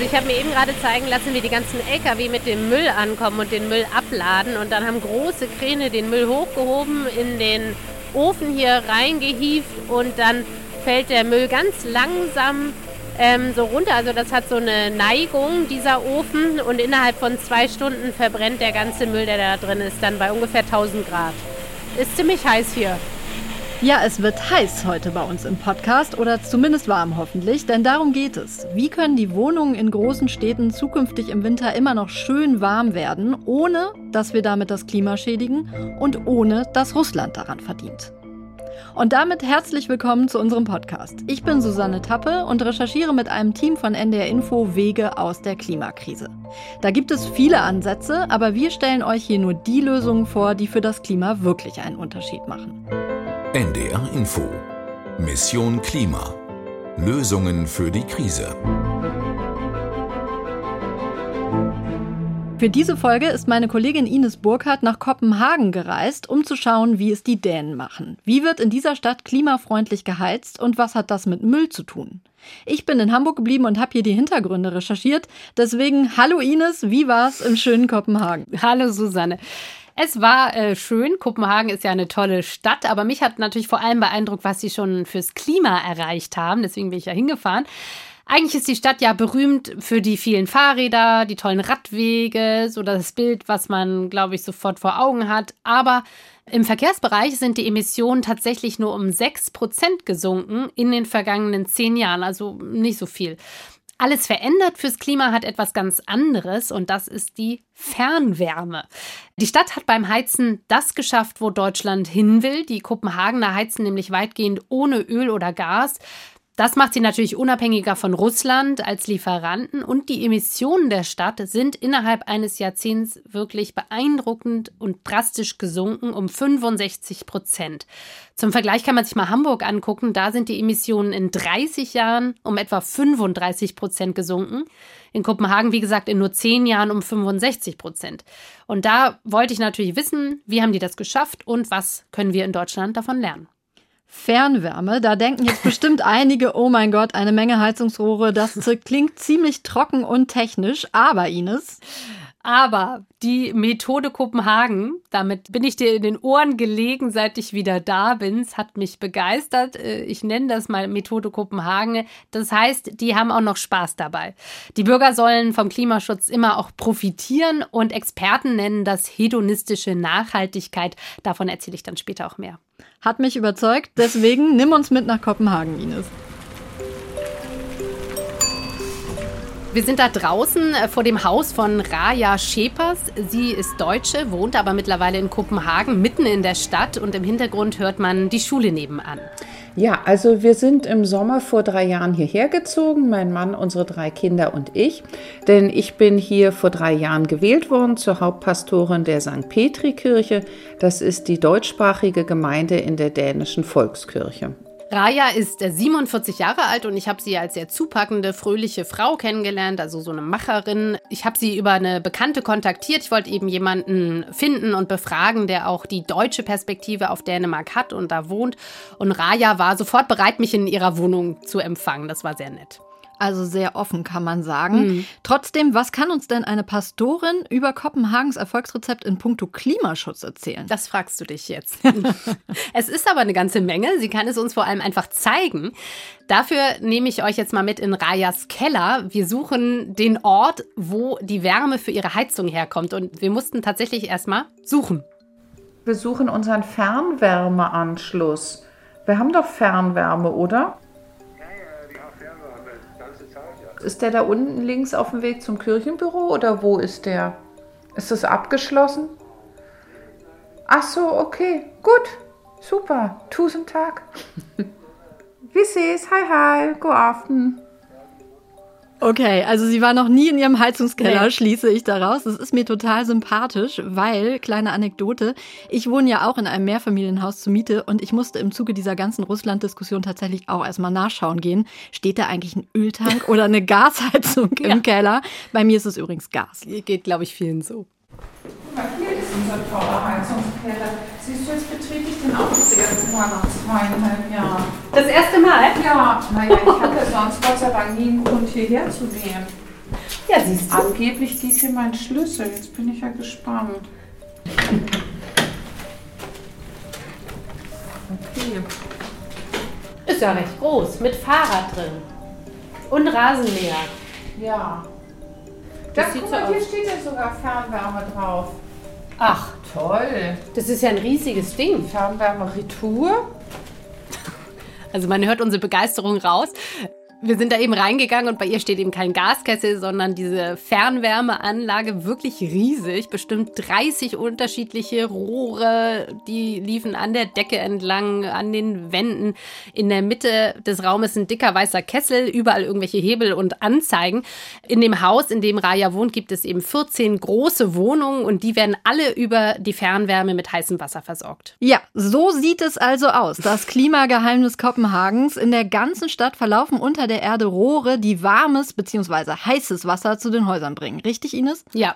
Also ich habe mir eben gerade zeigen lassen, wie die ganzen LKW mit dem Müll ankommen und den Müll abladen. Und dann haben große Kräne den Müll hochgehoben, in den Ofen hier reingehieft und dann fällt der Müll ganz langsam ähm, so runter. Also das hat so eine Neigung, dieser Ofen. Und innerhalb von zwei Stunden verbrennt der ganze Müll, der da drin ist, dann bei ungefähr 1000 Grad. Ist ziemlich heiß hier. Ja, es wird heiß heute bei uns im Podcast oder zumindest warm hoffentlich, denn darum geht es. Wie können die Wohnungen in großen Städten zukünftig im Winter immer noch schön warm werden, ohne dass wir damit das Klima schädigen und ohne dass Russland daran verdient? Und damit herzlich willkommen zu unserem Podcast. Ich bin Susanne Tappe und recherchiere mit einem Team von NDR Info Wege aus der Klimakrise. Da gibt es viele Ansätze, aber wir stellen euch hier nur die Lösungen vor, die für das Klima wirklich einen Unterschied machen. NDR Info Mission Klima Lösungen für die Krise. Für diese Folge ist meine Kollegin Ines Burkhardt nach Kopenhagen gereist, um zu schauen, wie es die Dänen machen. Wie wird in dieser Stadt klimafreundlich geheizt und was hat das mit Müll zu tun? Ich bin in Hamburg geblieben und habe hier die Hintergründe recherchiert. Deswegen, hallo Ines, wie war's im schönen Kopenhagen? Hallo Susanne. Es war äh, schön. Kopenhagen ist ja eine tolle Stadt, aber mich hat natürlich vor allem beeindruckt, was sie schon fürs Klima erreicht haben. Deswegen bin ich ja hingefahren. Eigentlich ist die Stadt ja berühmt für die vielen Fahrräder, die tollen Radwege, so das Bild, was man, glaube ich, sofort vor Augen hat. Aber im Verkehrsbereich sind die Emissionen tatsächlich nur um 6 Prozent gesunken in den vergangenen zehn Jahren, also nicht so viel. Alles verändert fürs Klima hat etwas ganz anderes und das ist die Fernwärme. Die Stadt hat beim Heizen das geschafft, wo Deutschland hin will. Die Kopenhagener heizen nämlich weitgehend ohne Öl oder Gas. Das macht sie natürlich unabhängiger von Russland als Lieferanten und die Emissionen der Stadt sind innerhalb eines Jahrzehnts wirklich beeindruckend und drastisch gesunken um 65 Prozent. Zum Vergleich kann man sich mal Hamburg angucken. Da sind die Emissionen in 30 Jahren um etwa 35 Prozent gesunken. In Kopenhagen, wie gesagt, in nur 10 Jahren um 65 Prozent. Und da wollte ich natürlich wissen, wie haben die das geschafft und was können wir in Deutschland davon lernen. Fernwärme, da denken jetzt bestimmt einige, oh mein Gott, eine Menge Heizungsrohre, das klingt ziemlich trocken und technisch, aber Ines. Aber die Methode Kopenhagen, damit bin ich dir in den Ohren gelegen, seit ich wieder da bin. Es hat mich begeistert. Äh, ich nenne das mal Methode Kopenhagen. Das heißt, die haben auch noch Spaß dabei. Die Bürger sollen vom Klimaschutz immer auch profitieren und Experten nennen das hedonistische Nachhaltigkeit. Davon erzähle ich dann später auch mehr. Hat mich überzeugt, deswegen nimm uns mit nach Kopenhagen, Ines. Wir sind da draußen äh, vor dem Haus von Raja Schepers. Sie ist Deutsche, wohnt aber mittlerweile in Kopenhagen, mitten in der Stadt und im Hintergrund hört man die Schule nebenan. Ja, also wir sind im Sommer vor drei Jahren hierher gezogen, mein Mann, unsere drei Kinder und ich. Denn ich bin hier vor drei Jahren gewählt worden zur Hauptpastorin der St. Petri-Kirche. Das ist die deutschsprachige Gemeinde in der dänischen Volkskirche. Raya ist 47 Jahre alt und ich habe sie als sehr zupackende, fröhliche Frau kennengelernt, also so eine Macherin. Ich habe sie über eine Bekannte kontaktiert. Ich wollte eben jemanden finden und befragen, der auch die deutsche Perspektive auf Dänemark hat und da wohnt. Und Raya war sofort bereit, mich in ihrer Wohnung zu empfangen. Das war sehr nett. Also sehr offen, kann man sagen. Mhm. Trotzdem, was kann uns denn eine Pastorin über Kopenhagens Erfolgsrezept in puncto Klimaschutz erzählen? Das fragst du dich jetzt. es ist aber eine ganze Menge. Sie kann es uns vor allem einfach zeigen. Dafür nehme ich euch jetzt mal mit in Rajas Keller. Wir suchen den Ort, wo die Wärme für ihre Heizung herkommt. Und wir mussten tatsächlich erstmal suchen. Wir suchen unseren Fernwärmeanschluss. Wir haben doch Fernwärme, oder? Ist der da unten links auf dem Weg zum Kirchenbüro oder wo ist der? Ist das abgeschlossen? Ach so, okay, gut, super, tusen Tag. Vi ses, hi hi, go aften. Okay, also sie war noch nie in ihrem Heizungskeller, nee. schließe ich daraus. Das ist mir total sympathisch, weil, kleine Anekdote, ich wohne ja auch in einem Mehrfamilienhaus zur Miete und ich musste im Zuge dieser ganzen Russland-Diskussion tatsächlich auch erstmal nachschauen gehen. Steht da eigentlich ein Öltank oder eine Gasheizung im ja. Keller? Bei mir ist es übrigens Gas. Geht, glaube ich, vielen so. Hier ist unser toller Heizungskeller. Das erste Mal nach zweieinhalb Jahren. Das erste Mal? Ja, naja, ich hatte sonst Gott sei Dank nie einen Grund hierher zu gehen. Ja, siehst du. Angeblich geht hier mein Schlüssel. Jetzt bin ich ja gespannt. Okay. Ist ja recht groß, mit Fahrrad drin. Und Rasenmäher. Ja. Das Da, sieht guck mal, hier steht ja sogar Fernwärme drauf. Ach, Toll. das ist ja ein riesiges Ding. Fernwärme Retour. Also man hört unsere Begeisterung raus. Wir sind da eben reingegangen und bei ihr steht eben kein Gaskessel, sondern diese Fernwärmeanlage, wirklich riesig, bestimmt 30 unterschiedliche Rohre, die liefen an der Decke entlang, an den Wänden. In der Mitte des Raumes ein dicker weißer Kessel, überall irgendwelche Hebel und Anzeigen. In dem Haus, in dem Raya wohnt, gibt es eben 14 große Wohnungen und die werden alle über die Fernwärme mit heißem Wasser versorgt. Ja, so sieht es also aus. Das Klimageheimnis Kopenhagens. In der ganzen Stadt verlaufen unter der Erde Rohre, die warmes bzw. heißes Wasser zu den Häusern bringen. Richtig, Ines? Ja,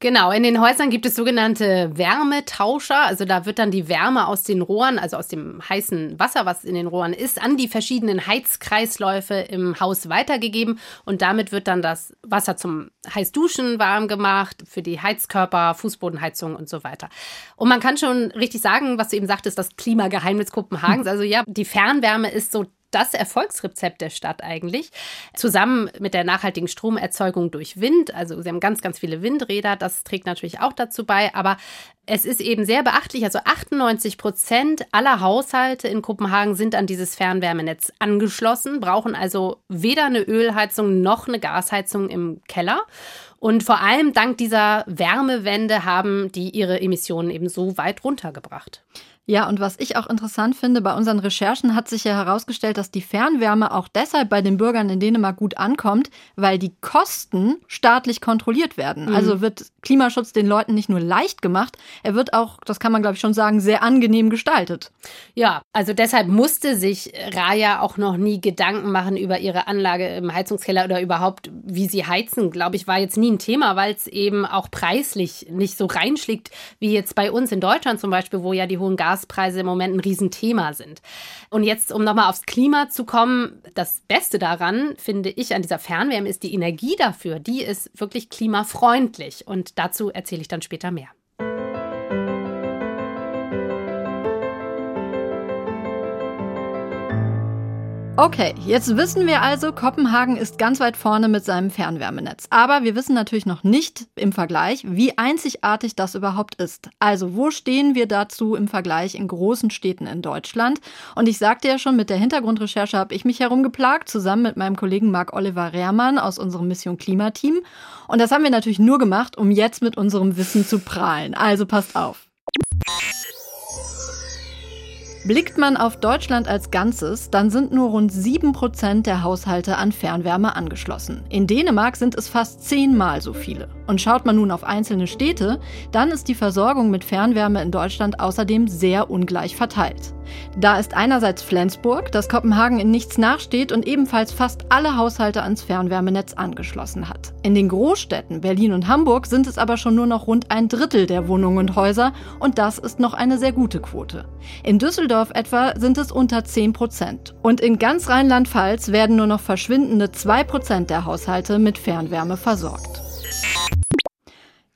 genau. In den Häusern gibt es sogenannte Wärmetauscher. Also da wird dann die Wärme aus den Rohren, also aus dem heißen Wasser, was in den Rohren ist, an die verschiedenen Heizkreisläufe im Haus weitergegeben. Und damit wird dann das Wasser zum Heißduschen warm gemacht, für die Heizkörper, Fußbodenheizung und so weiter. Und man kann schon richtig sagen, was du eben sagtest, das Klimageheimnis Kopenhagens. Also ja, die Fernwärme ist so das Erfolgsrezept der Stadt eigentlich. Zusammen mit der nachhaltigen Stromerzeugung durch Wind. Also sie haben ganz, ganz viele Windräder. Das trägt natürlich auch dazu bei. Aber es ist eben sehr beachtlich. Also 98 Prozent aller Haushalte in Kopenhagen sind an dieses Fernwärmenetz angeschlossen, brauchen also weder eine Ölheizung noch eine Gasheizung im Keller. Und vor allem dank dieser Wärmewende haben die ihre Emissionen eben so weit runtergebracht. Ja, und was ich auch interessant finde, bei unseren Recherchen hat sich ja herausgestellt, dass die Fernwärme auch deshalb bei den Bürgern in Dänemark gut ankommt, weil die Kosten staatlich kontrolliert werden. Mhm. Also wird Klimaschutz den Leuten nicht nur leicht gemacht, er wird auch, das kann man glaube ich schon sagen, sehr angenehm gestaltet. Ja, also deshalb musste sich Raya auch noch nie Gedanken machen über ihre Anlage im Heizungskeller oder überhaupt, wie sie heizen. Glaube ich, war jetzt nie ein Thema, weil es eben auch preislich nicht so reinschlägt wie jetzt bei uns in Deutschland zum Beispiel, wo ja die hohen Gaspreise im Moment ein Riesenthema sind. Und jetzt, um nochmal aufs Klima zu kommen, das Beste daran, finde ich, an dieser Fernwärme ist die Energie dafür. Die ist wirklich klimafreundlich. Und dazu erzähle ich dann später mehr. Okay, jetzt wissen wir also, Kopenhagen ist ganz weit vorne mit seinem Fernwärmenetz. Aber wir wissen natürlich noch nicht im Vergleich, wie einzigartig das überhaupt ist. Also, wo stehen wir dazu im Vergleich in großen Städten in Deutschland? Und ich sagte ja schon, mit der Hintergrundrecherche habe ich mich herumgeplagt, zusammen mit meinem Kollegen Marc-Oliver Rehrmann aus unserem Mission Klimateam. Und das haben wir natürlich nur gemacht, um jetzt mit unserem Wissen zu prahlen. Also passt auf. Blickt man auf Deutschland als Ganzes, dann sind nur rund 7% der Haushalte an Fernwärme angeschlossen. In Dänemark sind es fast zehnmal so viele. Und schaut man nun auf einzelne Städte, dann ist die Versorgung mit Fernwärme in Deutschland außerdem sehr ungleich verteilt. Da ist einerseits Flensburg, das Kopenhagen in nichts nachsteht und ebenfalls fast alle Haushalte ans Fernwärmenetz angeschlossen hat. In den Großstädten Berlin und Hamburg sind es aber schon nur noch rund ein Drittel der Wohnungen und Häuser und das ist noch eine sehr gute Quote. In Düsseldorf etwa sind es unter 10 Prozent. Und in ganz Rheinland-Pfalz werden nur noch verschwindende 2 Prozent der Haushalte mit Fernwärme versorgt.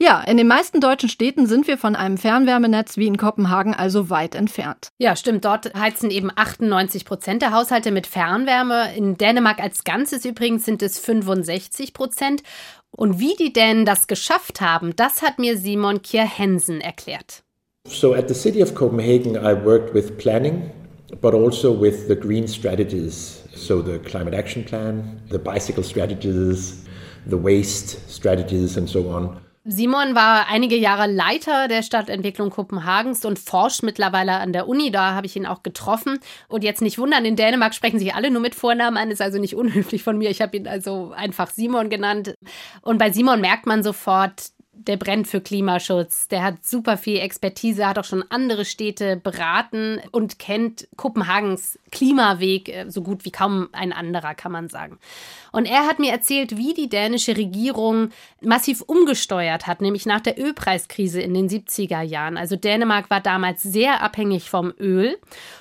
Ja, in den meisten deutschen Städten sind wir von einem Fernwärmenetz wie in Kopenhagen also weit entfernt. Ja, stimmt. Dort heizen eben 98 Prozent der Haushalte mit Fernwärme. In Dänemark als Ganzes übrigens sind es 65 Prozent. Und wie die Dänen das geschafft haben, das hat mir Simon Kier-Hensen erklärt. So at the City of Copenhagen, I worked with planning, but also with the green strategies. So the climate action plan, the bicycle strategies, the waste strategies, and so on. Simon war einige Jahre Leiter der Stadtentwicklung Kopenhagens und forscht mittlerweile an der Uni. Da habe ich ihn auch getroffen. Und jetzt nicht wundern, in Dänemark sprechen sich alle nur mit Vornamen an. Ist also nicht unhöflich von mir. Ich habe ihn also einfach Simon genannt. Und bei Simon merkt man sofort, der brennt für Klimaschutz. Der hat super viel Expertise, hat auch schon andere Städte beraten und kennt Kopenhagens Klimaweg äh, so gut wie kaum ein anderer, kann man sagen. Und er hat mir erzählt, wie die dänische Regierung massiv umgesteuert hat, nämlich nach der Ölpreiskrise in den 70er Jahren. Also Dänemark war damals sehr abhängig vom Öl.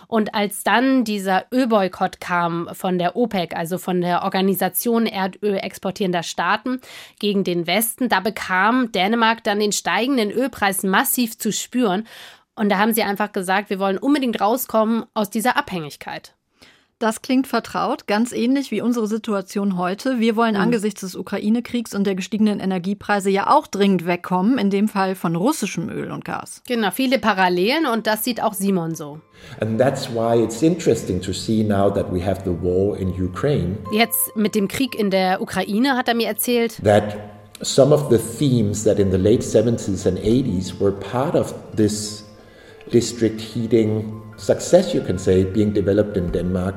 Und als dann dieser Ölboykott kam von der OPEC, also von der Organisation Erdöl exportierender Staaten gegen den Westen, da bekam Dänemark dann den steigenden Ölpreis massiv zu spüren. Und da haben sie einfach gesagt, wir wollen unbedingt rauskommen aus dieser Abhängigkeit. Das klingt vertraut, ganz ähnlich wie unsere Situation heute. Wir wollen mhm. angesichts des Ukraine-Kriegs und der gestiegenen Energiepreise ja auch dringend wegkommen, in dem Fall von russischem Öl und Gas. Genau, viele Parallelen und das sieht auch Simon so. And that's why it's interesting to see now that we have the war in Ukraine. Jetzt mit dem Krieg in der Ukraine hat er mir erzählt. That some of the themes that in the late 70s and 80s were part of this district heating success, you can say, being developed in Denmark.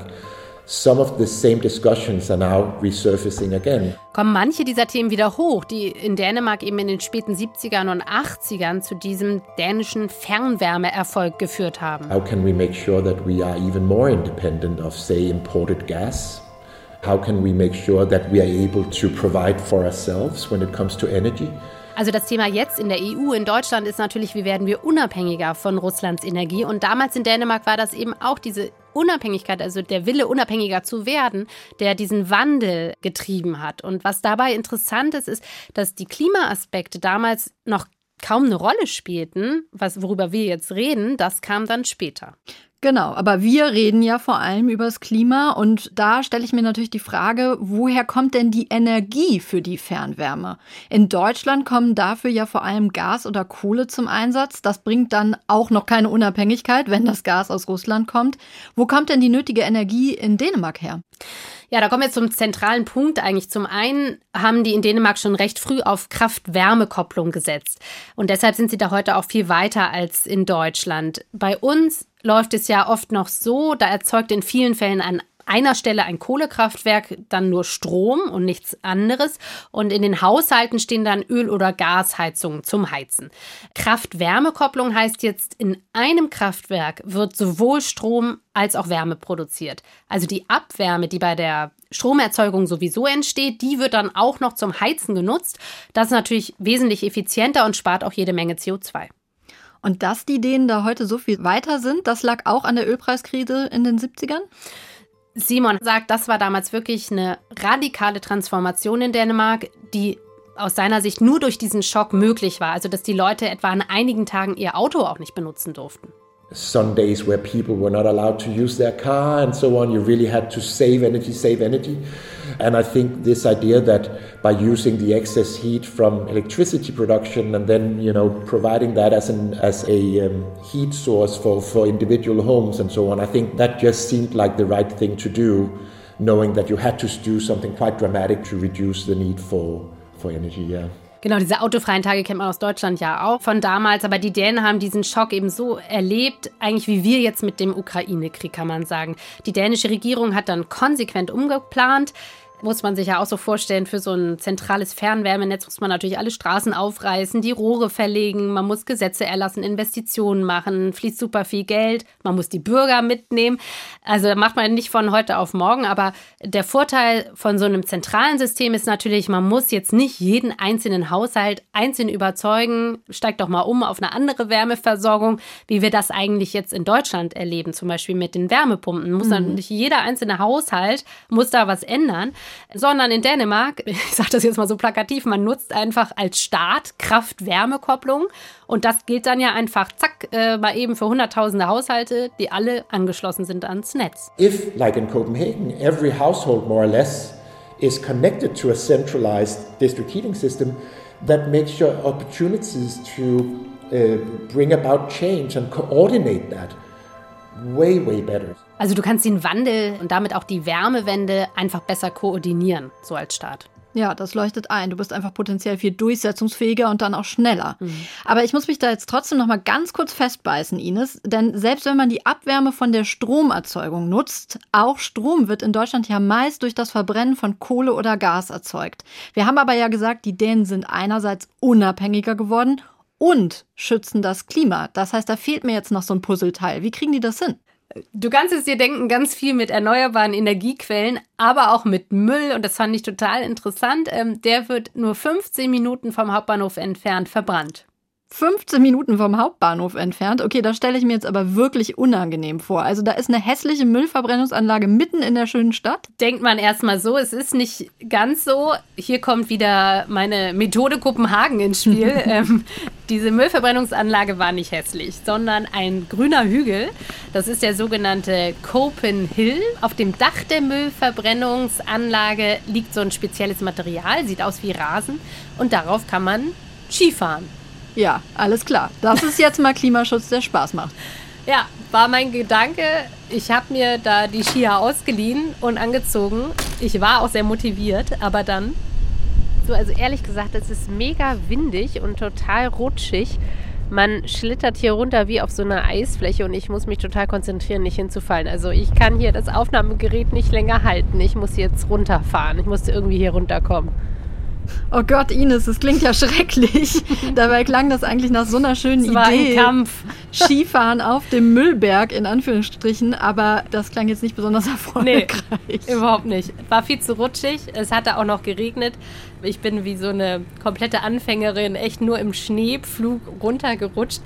Some of the same discussions are now resurfacing again. Kommen manche dieser Themen wieder hoch, die in Dänemark eben in den späten 70ern und 80ern zu diesem dänischen Fernwärmeerfolg geführt haben? How can we make sure that we are even more independent of, say, imported gas? How can we make sure that we are able to provide for ourselves when it comes to energy? Also das Thema jetzt in der EU, in Deutschland ist natürlich, wie werden wir unabhängiger von Russlands Energie. Und damals in Dänemark war das eben auch diese Unabhängigkeit, also der Wille, unabhängiger zu werden, der diesen Wandel getrieben hat. Und was dabei interessant ist, ist, dass die Klimaaspekte damals noch kaum eine Rolle spielten, was, worüber wir jetzt reden, das kam dann später. Genau, aber wir reden ja vor allem über das Klima und da stelle ich mir natürlich die Frage, woher kommt denn die Energie für die Fernwärme? In Deutschland kommen dafür ja vor allem Gas oder Kohle zum Einsatz. Das bringt dann auch noch keine Unabhängigkeit, wenn das Gas aus Russland kommt. Wo kommt denn die nötige Energie in Dänemark her? Ja, da kommen wir zum zentralen Punkt eigentlich. Zum einen haben die in Dänemark schon recht früh auf Kraft-Wärme-Kopplung gesetzt. Und deshalb sind sie da heute auch viel weiter als in Deutschland. Bei uns läuft es ja oft noch so, da erzeugt in vielen Fällen ein einer Stelle ein Kohlekraftwerk dann nur Strom und nichts anderes. Und in den Haushalten stehen dann Öl- oder Gasheizungen zum Heizen. Kraft-Wärme-Kopplung heißt jetzt, in einem Kraftwerk wird sowohl Strom als auch Wärme produziert. Also die Abwärme, die bei der Stromerzeugung sowieso entsteht, die wird dann auch noch zum Heizen genutzt. Das ist natürlich wesentlich effizienter und spart auch jede Menge CO2. Und dass die Dänen da heute so viel weiter sind, das lag auch an der Ölpreiskrise in den 70ern? Simon sagt, das war damals wirklich eine radikale Transformation in Dänemark, die aus seiner Sicht nur durch diesen Schock möglich war. Also, dass die Leute etwa an einigen Tagen ihr Auto auch nicht benutzen durften. Sundays where people were not allowed to use their car and so on. You really had to save energy, save energy. And I think this idea that by using the excess heat from electricity production and then, you know, providing that as an as a um, heat source for, for individual homes and so on, I think that just seemed like the right thing to do, knowing that you had to do something quite dramatic to reduce the need for, for energy. Yeah. Genau, diese autofreien Tage kennt man aus Deutschland ja auch von damals, aber die Dänen haben diesen Schock eben so erlebt, eigentlich wie wir jetzt mit dem Ukraine-Krieg, kann man sagen. Die dänische Regierung hat dann konsequent umgeplant muss man sich ja auch so vorstellen, für so ein zentrales Fernwärmenetz muss man natürlich alle Straßen aufreißen, die Rohre verlegen, man muss Gesetze erlassen, Investitionen machen, fließt super viel Geld, man muss die Bürger mitnehmen. Also macht man nicht von heute auf morgen, aber der Vorteil von so einem zentralen System ist natürlich, man muss jetzt nicht jeden einzelnen Haushalt einzeln überzeugen, steigt doch mal um auf eine andere Wärmeversorgung, wie wir das eigentlich jetzt in Deutschland erleben, zum Beispiel mit den Wärmepumpen. Muss mhm. nicht jeder einzelne Haushalt muss da was ändern sondern in Dänemark, ich sage das jetzt mal so plakativ, man nutzt einfach als Staat Kraft-Wärme-Kopplung und das gilt dann ja einfach, zack, äh, mal eben für hunderttausende Haushalte, die alle angeschlossen sind ans Netz. If, like in Copenhagen, every household more or less is connected to a centralized district heating system, that makes your opportunities to uh, bring about change and coordinate that way, way better. Also du kannst den Wandel und damit auch die Wärmewende einfach besser koordinieren, so als Staat. Ja, das leuchtet ein. Du bist einfach potenziell viel durchsetzungsfähiger und dann auch schneller. Mhm. Aber ich muss mich da jetzt trotzdem noch mal ganz kurz festbeißen, Ines, denn selbst wenn man die Abwärme von der Stromerzeugung nutzt, auch Strom wird in Deutschland ja meist durch das Verbrennen von Kohle oder Gas erzeugt. Wir haben aber ja gesagt, die Dänen sind einerseits unabhängiger geworden und schützen das Klima. Das heißt, da fehlt mir jetzt noch so ein Puzzleteil. Wie kriegen die das hin? Du kannst es dir denken, ganz viel mit erneuerbaren Energiequellen, aber auch mit Müll. Und das fand ich total interessant. Ähm, der wird nur 15 Minuten vom Hauptbahnhof entfernt verbrannt. 15 Minuten vom Hauptbahnhof entfernt. Okay, das stelle ich mir jetzt aber wirklich unangenehm vor. Also da ist eine hässliche Müllverbrennungsanlage mitten in der schönen Stadt. Denkt man erstmal so, es ist nicht ganz so. Hier kommt wieder meine Methode Kopenhagen ins Spiel. ähm, diese Müllverbrennungsanlage war nicht hässlich, sondern ein grüner Hügel. Das ist der sogenannte Copen Hill. Auf dem Dach der Müllverbrennungsanlage liegt so ein spezielles Material, sieht aus wie Rasen und darauf kann man Skifahren. Ja, alles klar. Das ist jetzt mal Klimaschutz, der Spaß macht. Ja, war mein Gedanke. Ich habe mir da die Skier ausgeliehen und angezogen. Ich war auch sehr motiviert, aber dann. So, also ehrlich gesagt, es ist mega windig und total rutschig. Man schlittert hier runter wie auf so einer Eisfläche und ich muss mich total konzentrieren, nicht hinzufallen. Also ich kann hier das Aufnahmegerät nicht länger halten. Ich muss jetzt runterfahren. Ich musste irgendwie hier runterkommen. Oh Gott, Ines, das klingt ja schrecklich. Dabei klang das eigentlich nach so einer schönen es war Idee. Ein Kampf. Skifahren auf dem Müllberg in Anführungsstrichen, aber das klang jetzt nicht besonders erfolgreich. Nee, überhaupt nicht. War viel zu rutschig. Es hatte auch noch geregnet. Ich bin wie so eine komplette Anfängerin echt nur im Schneepflug runtergerutscht.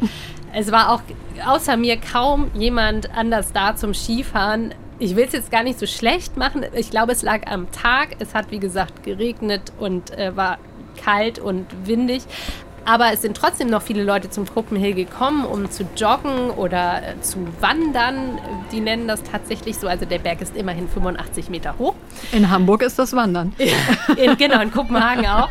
Es war auch außer mir kaum jemand anders da zum Skifahren ich will es jetzt gar nicht so schlecht machen. Ich glaube, es lag am Tag. Es hat, wie gesagt, geregnet und äh, war kalt und windig. Aber es sind trotzdem noch viele Leute zum Kuppenhill gekommen, um zu joggen oder äh, zu wandern. Die nennen das tatsächlich so. Also der Berg ist immerhin 85 Meter hoch. In Hamburg ist das Wandern. in, genau, in Kopenhagen auch.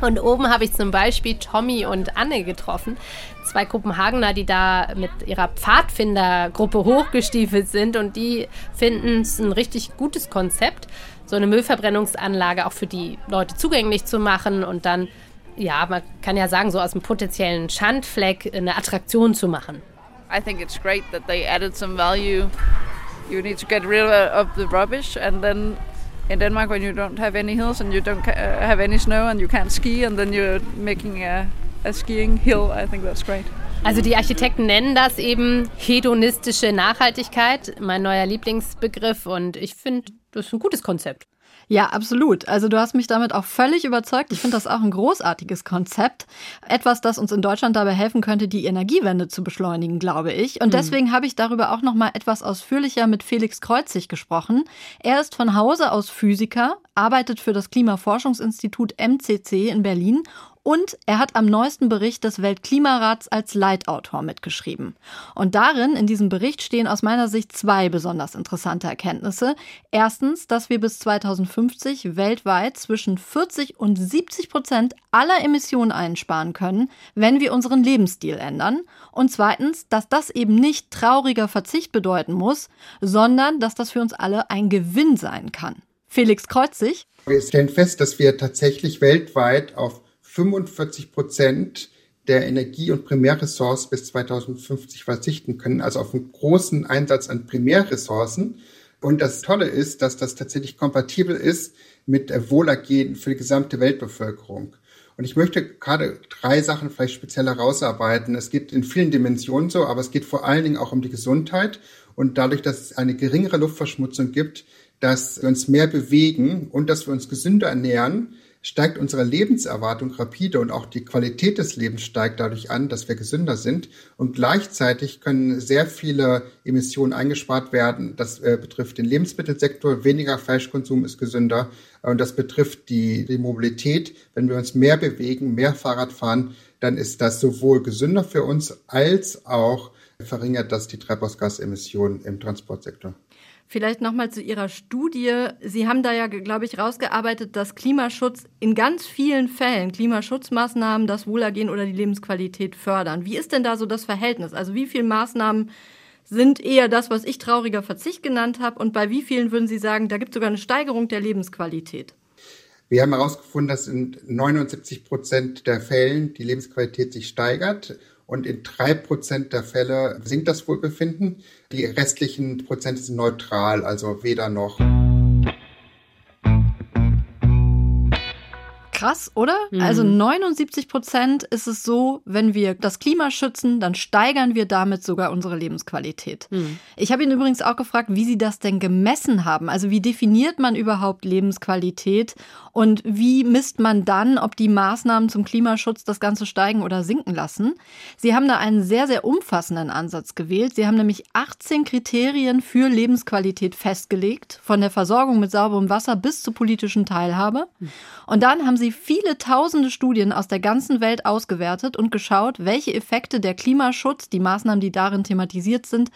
Und oben habe ich zum Beispiel Tommy und Anne getroffen, zwei Kopenhagener, die da mit ihrer Pfadfindergruppe hochgestiefelt sind und die finden es ein richtig gutes Konzept, so eine Müllverbrennungsanlage auch für die Leute zugänglich zu machen und dann, ja, man kann ja sagen, so aus einem potenziellen Schandfleck eine Attraktion zu machen. I think it's great that they added some value. You need to get rid of the rubbish and then in Denmark when you don't have any hills and you don't uh, have any snow and you can't ski and then you're making a, a skiing hill. I think that's great. Also die Architekten nennen das eben hedonistische Nachhaltigkeit, mein neuer Lieblingsbegriff und ich finde, das ist ein gutes Konzept. Ja, absolut. Also du hast mich damit auch völlig überzeugt. Ich finde das auch ein großartiges Konzept. Etwas, das uns in Deutschland dabei helfen könnte, die Energiewende zu beschleunigen, glaube ich. Und mhm. deswegen habe ich darüber auch noch mal etwas ausführlicher mit Felix Kreuzig gesprochen. Er ist von Hause aus Physiker, arbeitet für das Klimaforschungsinstitut MCC in Berlin und er hat am neuesten Bericht des Weltklimarats als Leitautor mitgeschrieben. Und darin, in diesem Bericht, stehen aus meiner Sicht zwei besonders interessante Erkenntnisse. Erstens, dass wir bis 2050 weltweit zwischen 40 und 70 Prozent aller Emissionen einsparen können, wenn wir unseren Lebensstil ändern. Und zweitens, dass das eben nicht trauriger Verzicht bedeuten muss, sondern dass das für uns alle ein Gewinn sein kann. Felix Kreuzig. Wir stellen fest, dass wir tatsächlich weltweit auf 45 Prozent der Energie- und Primärressourcen bis 2050 verzichten können, also auf einen großen Einsatz an Primärressourcen. Und das Tolle ist, dass das tatsächlich kompatibel ist mit Wohlergehen für die gesamte Weltbevölkerung. Und ich möchte gerade drei Sachen vielleicht speziell herausarbeiten. Es geht in vielen Dimensionen so, aber es geht vor allen Dingen auch um die Gesundheit. Und dadurch, dass es eine geringere Luftverschmutzung gibt, dass wir uns mehr bewegen und dass wir uns gesünder ernähren, steigt unsere Lebenserwartung rapide und auch die Qualität des Lebens steigt dadurch an, dass wir gesünder sind. Und gleichzeitig können sehr viele Emissionen eingespart werden. Das äh, betrifft den Lebensmittelsektor. Weniger Fleischkonsum ist gesünder. Und das betrifft die, die Mobilität. Wenn wir uns mehr bewegen, mehr Fahrrad fahren, dann ist das sowohl gesünder für uns als auch verringert das die Treibhausgasemissionen im Transportsektor. Vielleicht nochmal zu Ihrer Studie. Sie haben da ja, glaube ich, rausgearbeitet, dass Klimaschutz in ganz vielen Fällen, Klimaschutzmaßnahmen, das Wohlergehen oder die Lebensqualität fördern. Wie ist denn da so das Verhältnis? Also wie viele Maßnahmen sind eher das, was ich trauriger Verzicht genannt habe? Und bei wie vielen würden Sie sagen, da gibt es sogar eine Steigerung der Lebensqualität? Wir haben herausgefunden, dass in 79 Prozent der Fällen die Lebensqualität sich steigert und in drei Prozent der Fälle sinkt das Wohlbefinden. Die restlichen Prozente sind neutral, also weder noch. Krass, oder? Mhm. Also 79 Prozent ist es so, wenn wir das Klima schützen, dann steigern wir damit sogar unsere Lebensqualität. Mhm. Ich habe ihn übrigens auch gefragt, wie Sie das denn gemessen haben. Also wie definiert man überhaupt Lebensqualität und wie misst man dann, ob die Maßnahmen zum Klimaschutz das Ganze steigen oder sinken lassen? Sie haben da einen sehr, sehr umfassenden Ansatz gewählt. Sie haben nämlich 18 Kriterien für Lebensqualität festgelegt, von der Versorgung mit sauberem Wasser bis zur politischen Teilhabe. Und dann haben sie viele tausende Studien aus der ganzen Welt ausgewertet und geschaut, welche Effekte der Klimaschutz, die Maßnahmen, die darin thematisiert sind,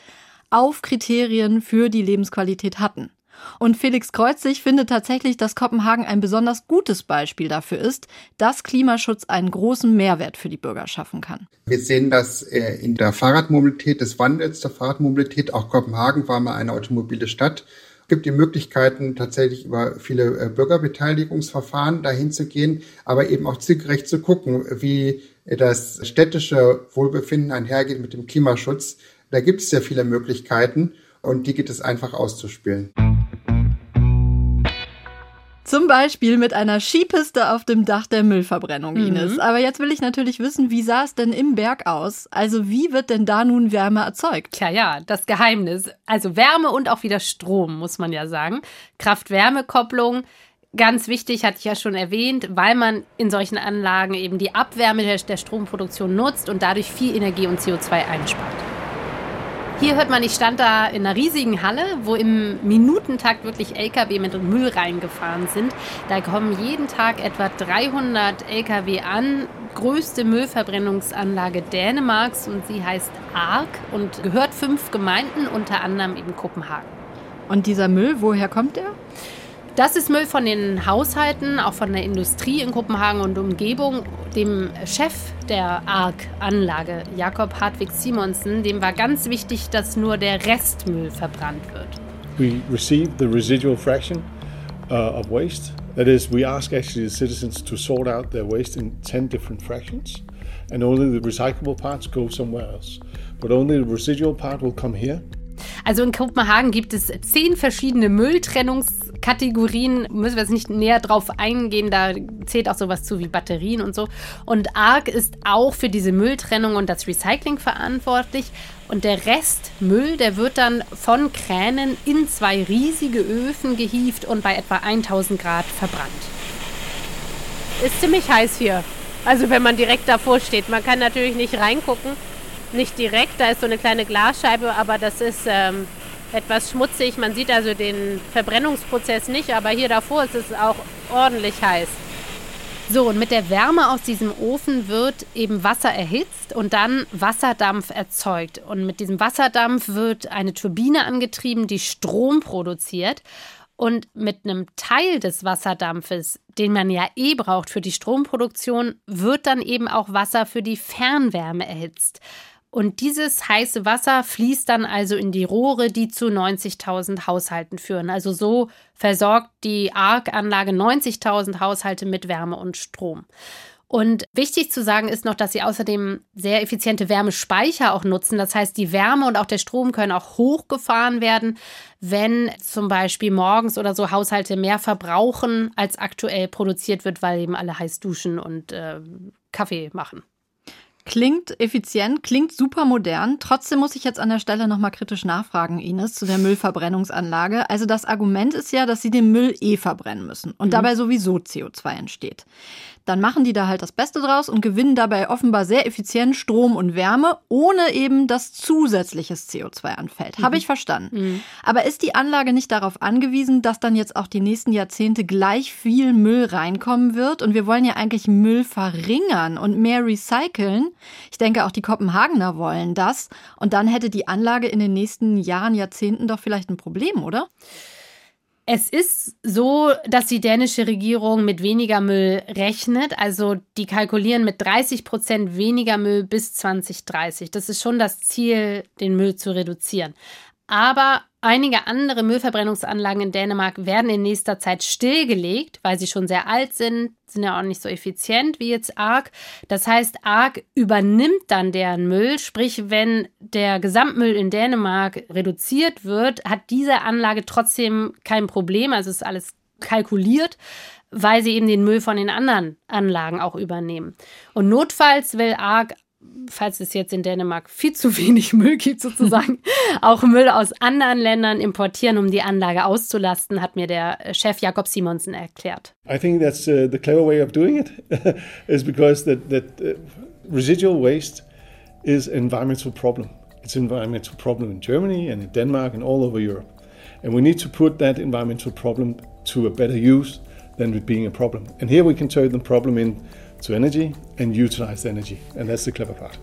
auf Kriterien für die Lebensqualität hatten. Und Felix Kreuzig findet tatsächlich, dass Kopenhagen ein besonders gutes Beispiel dafür ist, dass Klimaschutz einen großen Mehrwert für die Bürger schaffen kann. Wir sehen das äh, in der Fahrradmobilität, des Wandels der Fahrradmobilität. Auch Kopenhagen war mal eine automobile Stadt. Es gibt die Möglichkeiten, tatsächlich über viele äh, Bürgerbeteiligungsverfahren dahin zu gehen, aber eben auch zielgerecht zu gucken, wie das städtische Wohlbefinden einhergeht mit dem Klimaschutz. Da gibt es sehr viele Möglichkeiten und die geht es einfach auszuspielen. Zum Beispiel mit einer Skipiste auf dem Dach der Müllverbrennung, mhm. Ines. Aber jetzt will ich natürlich wissen, wie sah es denn im Berg aus? Also wie wird denn da nun Wärme erzeugt? Tja, ja, das Geheimnis. Also Wärme und auch wieder Strom, muss man ja sagen. Kraft-Wärme-Kopplung. Ganz wichtig, hatte ich ja schon erwähnt, weil man in solchen Anlagen eben die Abwärme der, der Stromproduktion nutzt und dadurch viel Energie und CO2 einspart. Hier hört man, ich stand da in einer riesigen Halle, wo im Minutentakt wirklich LKW mit Müll reingefahren sind. Da kommen jeden Tag etwa 300 LKW an. Größte Müllverbrennungsanlage Dänemarks und sie heißt ARK und gehört fünf Gemeinden, unter anderem eben Kopenhagen. Und dieser Müll, woher kommt der? Das ist Müll von den Haushalten, auch von der Industrie in Kopenhagen und Umgebung. Dem Chef der ARC-Anlage, Jakob Hartwig Simonsen, dem war ganz wichtig, dass nur der Restmüll verbrannt wird. We receive the residual fraction uh, of waste. That is, we ask actually the citizens to sort out their waste in 10 different fractions, and only the recyclable parts go somewhere else. But only the residual part will come here. Also in Kopenhagen gibt es zehn verschiedene Mülltrennungskategorien. Müssen wir jetzt nicht näher drauf eingehen. Da zählt auch sowas zu wie Batterien und so. Und ARC ist auch für diese Mülltrennung und das Recycling verantwortlich. Und der Restmüll, der wird dann von Kränen in zwei riesige Öfen gehievt und bei etwa 1000 Grad verbrannt. Ist ziemlich heiß hier. Also wenn man direkt davor steht. Man kann natürlich nicht reingucken nicht direkt, da ist so eine kleine Glasscheibe, aber das ist ähm, etwas schmutzig. Man sieht also den Verbrennungsprozess nicht, aber hier davor ist es auch ordentlich heiß. So, und mit der Wärme aus diesem Ofen wird eben Wasser erhitzt und dann Wasserdampf erzeugt. Und mit diesem Wasserdampf wird eine Turbine angetrieben, die Strom produziert. Und mit einem Teil des Wasserdampfes, den man ja eh braucht für die Stromproduktion, wird dann eben auch Wasser für die Fernwärme erhitzt. Und dieses heiße Wasser fließt dann also in die Rohre, die zu 90.000 Haushalten führen. Also so versorgt die ARC-Anlage 90.000 Haushalte mit Wärme und Strom. Und wichtig zu sagen ist noch, dass sie außerdem sehr effiziente Wärmespeicher auch nutzen. Das heißt, die Wärme und auch der Strom können auch hochgefahren werden, wenn zum Beispiel morgens oder so Haushalte mehr verbrauchen, als aktuell produziert wird, weil eben alle heiß duschen und äh, Kaffee machen. Klingt effizient, klingt super modern. Trotzdem muss ich jetzt an der Stelle nochmal kritisch nachfragen, Ines, zu der Müllverbrennungsanlage. Also das Argument ist ja, dass sie den Müll eh verbrennen müssen und mhm. dabei sowieso CO2 entsteht dann machen die da halt das Beste draus und gewinnen dabei offenbar sehr effizient Strom und Wärme, ohne eben dass zusätzliches CO2 anfällt. Mhm. Habe ich verstanden. Mhm. Aber ist die Anlage nicht darauf angewiesen, dass dann jetzt auch die nächsten Jahrzehnte gleich viel Müll reinkommen wird? Und wir wollen ja eigentlich Müll verringern und mehr recyceln. Ich denke, auch die Kopenhagener wollen das. Und dann hätte die Anlage in den nächsten Jahren, Jahrzehnten doch vielleicht ein Problem, oder? Es ist so, dass die dänische Regierung mit weniger Müll rechnet. Also die kalkulieren mit 30 Prozent weniger Müll bis 2030. Das ist schon das Ziel, den Müll zu reduzieren. Aber einige andere Müllverbrennungsanlagen in Dänemark werden in nächster Zeit stillgelegt, weil sie schon sehr alt sind, sind ja auch nicht so effizient wie jetzt ARC. Das heißt, ARC übernimmt dann deren Müll, sprich, wenn der Gesamtmüll in Dänemark reduziert wird, hat diese Anlage trotzdem kein Problem, also ist alles kalkuliert, weil sie eben den Müll von den anderen Anlagen auch übernehmen. Und notfalls will ARG falls es jetzt in Dänemark viel zu wenig Müll gibt, sozusagen, auch Müll aus anderen Ländern importieren, um die Anlage auszulasten, hat mir der Chef Jakob Simonsen erklärt. I think that's uh, the clever way of doing it, is because that, that uh, residual waste is an environmental problem. It's an environmental problem in Germany and in Denmark and all over Europe. And we need to put that environmental problem to a better use than it being a problem. And here we can turn the problem in to energy and utilize energy. And that's the clever part.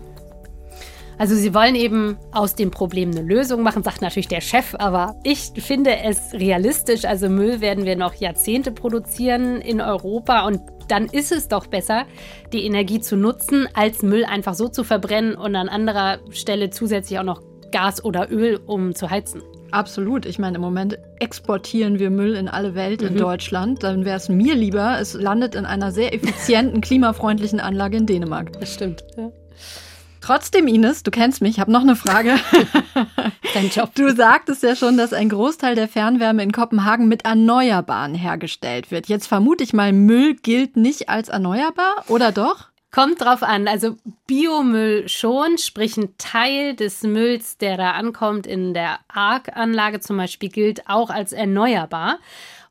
Also sie wollen eben aus dem Problem eine Lösung machen, sagt natürlich der Chef, aber ich finde es realistisch. Also Müll werden wir noch Jahrzehnte produzieren in Europa und dann ist es doch besser, die Energie zu nutzen, als Müll einfach so zu verbrennen und an anderer Stelle zusätzlich auch noch Gas oder Öl, um zu heizen. Absolut. Ich meine, im Moment exportieren wir Müll in alle Welt mhm. in Deutschland. Dann wäre es mir lieber, es landet in einer sehr effizienten, klimafreundlichen Anlage in Dänemark. Das stimmt. Ja. Trotzdem, Ines, du kennst mich, ich habe noch eine Frage. Dein Job. Du sagtest ja schon, dass ein Großteil der Fernwärme in Kopenhagen mit Erneuerbaren hergestellt wird. Jetzt vermute ich mal, Müll gilt nicht als erneuerbar, oder doch? Kommt drauf an. Also Biomüll schon, sprich ein Teil des Mülls, der da ankommt in der ARC-Anlage zum Beispiel, gilt auch als erneuerbar.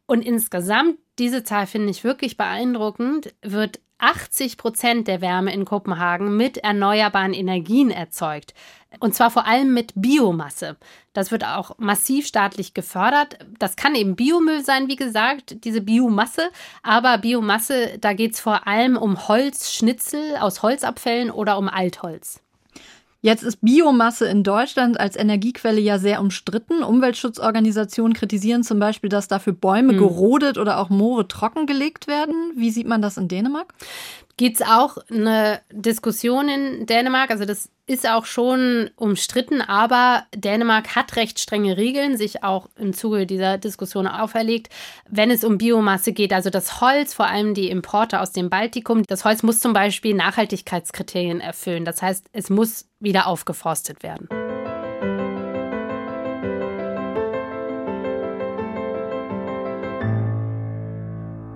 Und insgesamt, diese Zahl finde ich wirklich beeindruckend, wird 80 Prozent der Wärme in Kopenhagen mit erneuerbaren Energien erzeugt. Und zwar vor allem mit Biomasse. Das wird auch massiv staatlich gefördert. Das kann eben Biomüll sein, wie gesagt, diese Biomasse. Aber Biomasse, da geht es vor allem um Holzschnitzel aus Holzabfällen oder um Altholz. Jetzt ist Biomasse in Deutschland als Energiequelle ja sehr umstritten. Umweltschutzorganisationen kritisieren zum Beispiel, dass dafür Bäume hm. gerodet oder auch Moore trockengelegt werden. Wie sieht man das in Dänemark? Gibt es auch eine Diskussion in Dänemark? Also das ist auch schon umstritten, aber Dänemark hat recht strenge Regeln, sich auch im Zuge dieser Diskussion auferlegt, wenn es um Biomasse geht. Also das Holz, vor allem die Importe aus dem Baltikum, das Holz muss zum Beispiel Nachhaltigkeitskriterien erfüllen. Das heißt, es muss wieder aufgeforstet werden.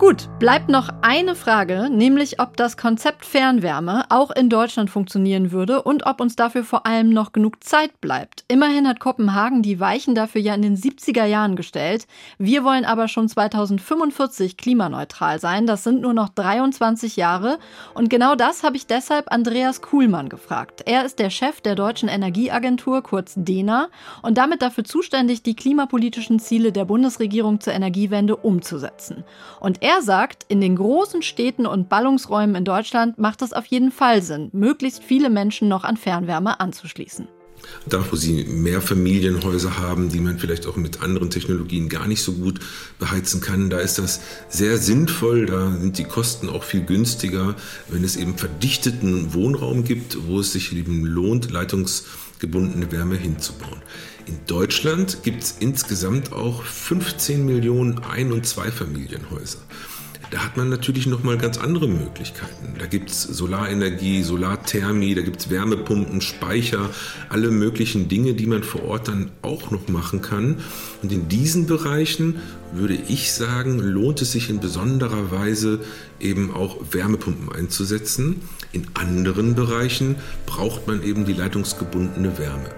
Gut, bleibt noch eine Frage, nämlich ob das Konzept Fernwärme auch in Deutschland funktionieren würde und ob uns dafür vor allem noch genug Zeit bleibt. Immerhin hat Kopenhagen die Weichen dafür ja in den 70er Jahren gestellt. Wir wollen aber schon 2045 klimaneutral sein. Das sind nur noch 23 Jahre. Und genau das habe ich deshalb Andreas Kuhlmann gefragt. Er ist der Chef der Deutschen Energieagentur, kurz DENA, und damit dafür zuständig, die klimapolitischen Ziele der Bundesregierung zur Energiewende umzusetzen. Und er er sagt, in den großen Städten und Ballungsräumen in Deutschland macht es auf jeden Fall Sinn, möglichst viele Menschen noch an Fernwärme anzuschließen. Da, wo sie mehr Familienhäuser haben, die man vielleicht auch mit anderen Technologien gar nicht so gut beheizen kann, da ist das sehr sinnvoll. Da sind die Kosten auch viel günstiger, wenn es eben verdichteten Wohnraum gibt, wo es sich eben lohnt, leitungsgebundene Wärme hinzubauen. In Deutschland gibt es insgesamt auch 15 Millionen Ein- und Zweifamilienhäuser. Da hat man natürlich nochmal ganz andere Möglichkeiten. Da gibt es Solarenergie, Solarthermie, da gibt es Wärmepumpen, Speicher, alle möglichen Dinge, die man vor Ort dann auch noch machen kann. Und in diesen Bereichen würde ich sagen, lohnt es sich in besonderer Weise eben auch Wärmepumpen einzusetzen. In anderen Bereichen braucht man eben die leitungsgebundene Wärme.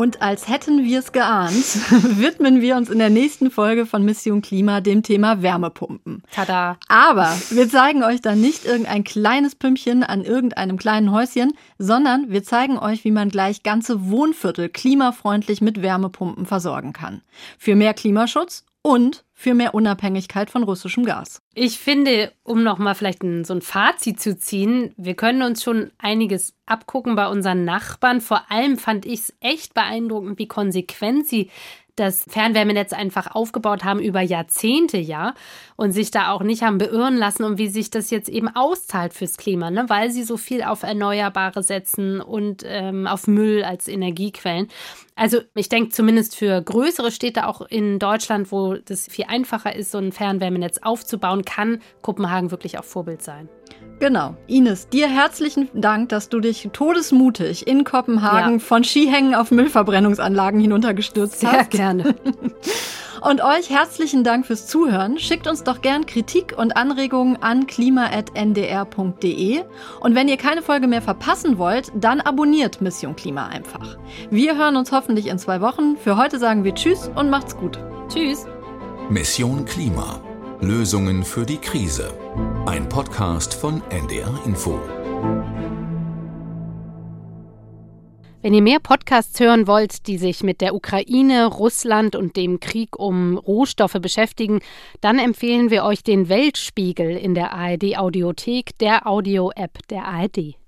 Und als hätten wir es geahnt, widmen wir uns in der nächsten Folge von Mission Klima dem Thema Wärmepumpen. Tada! Aber wir zeigen euch dann nicht irgendein kleines Pümpchen an irgendeinem kleinen Häuschen, sondern wir zeigen euch, wie man gleich ganze Wohnviertel klimafreundlich mit Wärmepumpen versorgen kann. Für mehr Klimaschutz und für mehr Unabhängigkeit von russischem Gas. Ich finde, um nochmal vielleicht ein, so ein Fazit zu ziehen, wir können uns schon einiges abgucken bei unseren Nachbarn. Vor allem fand ich es echt beeindruckend, wie konsequent sie das Fernwärmenetz einfach aufgebaut haben über Jahrzehnte, ja, und sich da auch nicht haben beirren lassen und wie sich das jetzt eben auszahlt fürs Klima, ne? weil sie so viel auf Erneuerbare setzen und ähm, auf Müll als Energiequellen. Also ich denke zumindest für größere Städte auch in Deutschland, wo das viel einfacher ist, so ein Fernwärmenetz aufzubauen, kann Kopenhagen wirklich auch Vorbild sein. Genau. Ines, dir herzlichen Dank, dass du dich todesmutig in Kopenhagen ja. von Skihängen auf Müllverbrennungsanlagen hinuntergestürzt Sehr hast. Sehr gerne. Und euch herzlichen Dank fürs Zuhören. Schickt uns doch gern Kritik und Anregungen an klima.ndr.de. Und wenn ihr keine Folge mehr verpassen wollt, dann abonniert Mission Klima einfach. Wir hören uns hoffentlich in zwei Wochen. Für heute sagen wir Tschüss und macht's gut. Tschüss. Mission Klima. Lösungen für die Krise. Ein Podcast von NDR Info. Wenn ihr mehr Podcasts hören wollt, die sich mit der Ukraine, Russland und dem Krieg um Rohstoffe beschäftigen, dann empfehlen wir euch den Weltspiegel in der ARD Audiothek, der Audio-App der ARD.